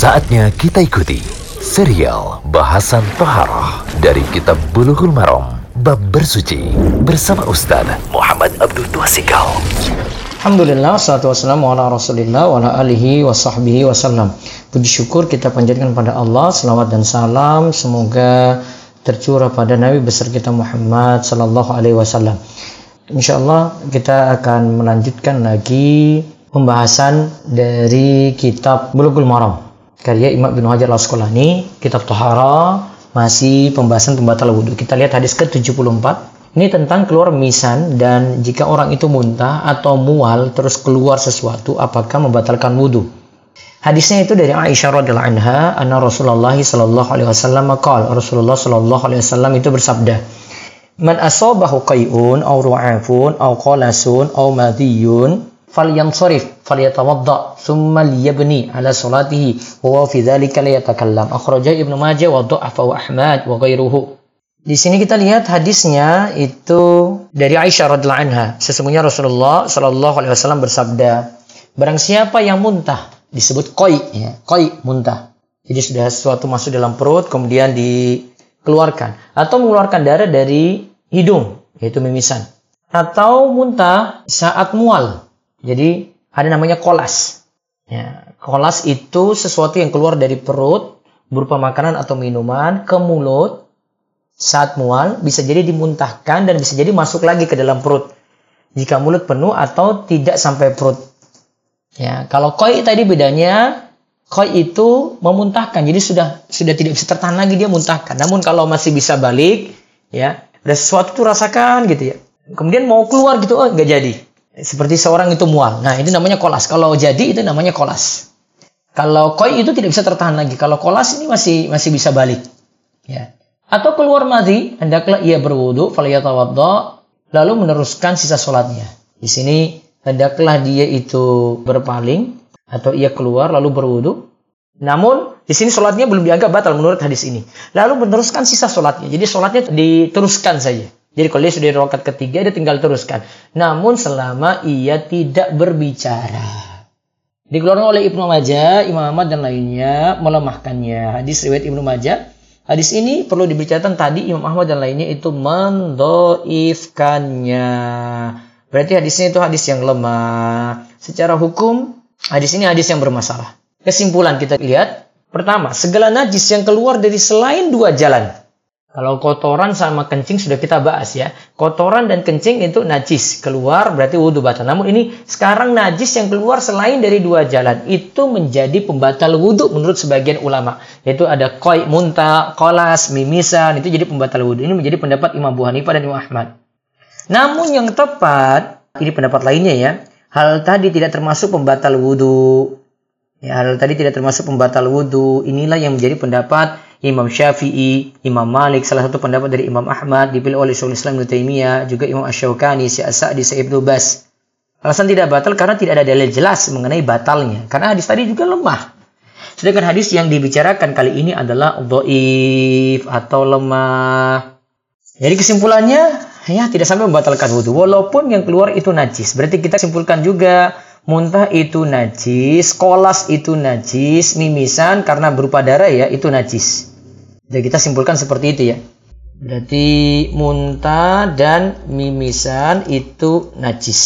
Saatnya kita ikuti serial bahasan Toharoh dari Kitab Bulughul Maram Bab Bersuci bersama Ustaz Muhammad Abdul Tuasikal. Alhamdulillah, salatu wassalamu ala rasulillah wa ala alihi wa sahbihi wasallam. Puji syukur kita panjatkan pada Allah, selawat dan salam semoga tercurah pada Nabi besar kita Muhammad sallallahu alaihi wasallam. Insyaallah kita akan melanjutkan lagi pembahasan dari kitab Bulughul Maram karya Imam bin Hajar Al-Asqalani, kitab Tahara, masih pembahasan pembatal wudhu. Kita lihat hadis ke-74 ini tentang keluar misan dan jika orang itu muntah atau mual terus keluar sesuatu apakah membatalkan wudhu. Hadisnya itu dari Aisyah radhiyallahu anha, anna Rasulullah sallallahu alaihi wasallam qala Rasulullah sallallahu alaihi wasallam itu bersabda, "Man asabahu qai'un aw ru'afun aw qalasun aw madiyun falyansarif falyatawadda thumma liyabni ala salatihi wa fi dzalika liyatakallam." Akhrajahu Ibnu Majah wa dha'afahu Ahmad wa ghairuhu. Di sini kita lihat hadisnya itu dari Aisyah radhiallahu anha. Sesungguhnya Rasulullah Shallallahu alaihi wasallam bersabda, barang siapa yang muntah disebut koi ya, koi muntah. Jadi sudah sesuatu masuk dalam perut kemudian dikeluarkan atau mengeluarkan darah dari hidung yaitu mimisan atau muntah saat mual. Jadi ada namanya kolas. Ya, kolas itu sesuatu yang keluar dari perut berupa makanan atau minuman ke mulut saat mual bisa jadi dimuntahkan dan bisa jadi masuk lagi ke dalam perut. Jika mulut penuh atau tidak sampai perut. Ya, kalau koi tadi bedanya koi itu memuntahkan. Jadi sudah sudah tidak bisa tertahan lagi dia muntahkan. Namun kalau masih bisa balik ya, ada sesuatu tuh rasakan gitu ya. Kemudian mau keluar gitu oh nggak jadi. Seperti seorang itu mual. Nah, itu namanya kolas. Kalau jadi itu namanya kolas. Kalau koi itu tidak bisa tertahan lagi. Kalau kolas ini masih masih bisa balik. Ya atau keluar madhi, hendaklah ia berwudu, falyatawadda, lalu meneruskan sisa sholatnya. Di sini hendaklah dia itu berpaling atau ia keluar lalu berwudu. Namun di sini sholatnya belum dianggap batal menurut hadis ini. Lalu meneruskan sisa sholatnya. Jadi sholatnya diteruskan saja. Jadi kalau dia sudah di rokat ketiga dia tinggal teruskan. Namun selama ia tidak berbicara. Dikeluarkan oleh Ibnu Majah, Imam Ahmad dan lainnya melemahkannya. Hadis riwayat Ibnu Majah Hadis ini perlu dibicarakan tadi Imam Ahmad dan lainnya itu mendoifkannya. Berarti hadisnya itu hadis yang lemah. Secara hukum, hadis ini hadis yang bermasalah. Kesimpulan kita lihat. Pertama, segala najis yang keluar dari selain dua jalan. Kalau kotoran sama kencing sudah kita bahas ya. Kotoran dan kencing itu najis. Keluar berarti wudhu batal. Namun ini sekarang najis yang keluar selain dari dua jalan. Itu menjadi pembatal wudhu menurut sebagian ulama. Yaitu ada koi muntah, kolas, mimisan. Itu jadi pembatal wudhu. Ini menjadi pendapat Imam Abu Hanifah dan Imam Ahmad. Namun yang tepat, ini pendapat lainnya ya. Hal tadi tidak termasuk pembatal wudhu. Ya, hal tadi tidak termasuk pembatal wudhu. Inilah yang menjadi pendapat Imam Syafi'i, Imam Malik, salah satu pendapat dari Imam Ahmad, dipilih oleh Syaikhul Islam Ibnu Taimiyah, juga Imam Asy-Syaukani, Syekh Sa'di, Syekh Ibnu Bas. Alasan tidak batal karena tidak ada dalil jelas mengenai batalnya. Karena hadis tadi juga lemah. Sedangkan hadis yang dibicarakan kali ini adalah dhaif atau lemah. Jadi kesimpulannya ya tidak sampai membatalkan wudhu walaupun yang keluar itu najis. Berarti kita simpulkan juga muntah itu najis, kolas itu najis, mimisan karena berupa darah ya itu najis. Jadi kita simpulkan seperti itu ya. Berarti muntah dan mimisan itu najis.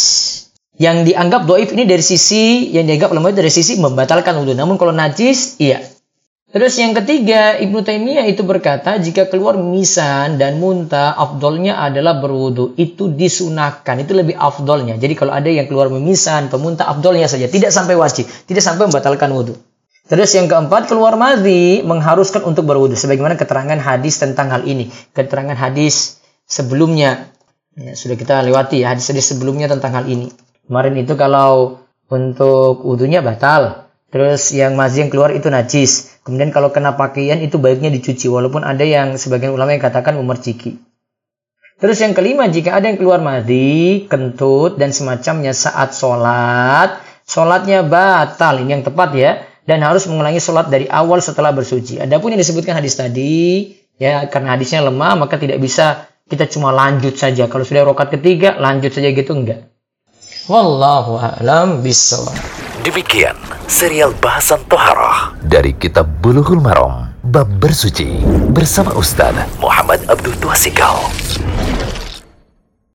Yang dianggap doif ini dari sisi, yang dianggap lemah dari sisi membatalkan wudhu. Namun kalau najis, iya. Terus yang ketiga, Ibnu Taimiyah itu berkata, jika keluar mimisan dan muntah, afdolnya adalah berwudhu. Itu disunahkan, itu lebih afdolnya. Jadi kalau ada yang keluar mimisan, pemuntah, afdolnya saja. Tidak sampai wajib, tidak sampai membatalkan wudhu. Terus yang keempat, keluar madhi mengharuskan untuk berwudu. Sebagaimana keterangan hadis tentang hal ini. Keterangan hadis sebelumnya. Ya, sudah kita lewati ya, hadis-hadis sebelumnya tentang hal ini. Kemarin itu kalau untuk wudhunya batal. Terus yang madhi yang keluar itu najis. Kemudian kalau kena pakaian itu baiknya dicuci. Walaupun ada yang sebagian ulama yang katakan memerciki. Terus yang kelima, jika ada yang keluar madhi, kentut, dan semacamnya saat sholat, sholatnya batal. Ini yang tepat ya dan harus mengulangi sholat dari awal setelah bersuci. Adapun yang disebutkan hadis tadi, ya karena hadisnya lemah maka tidak bisa kita cuma lanjut saja. Kalau sudah rokat ketiga, lanjut saja gitu enggak. Wallahu a'lam bishawab. Demikian serial bahasan toharah dari kitab Bulughul Maram bab bersuci bersama Ustaz Muhammad Abdul Twasikal.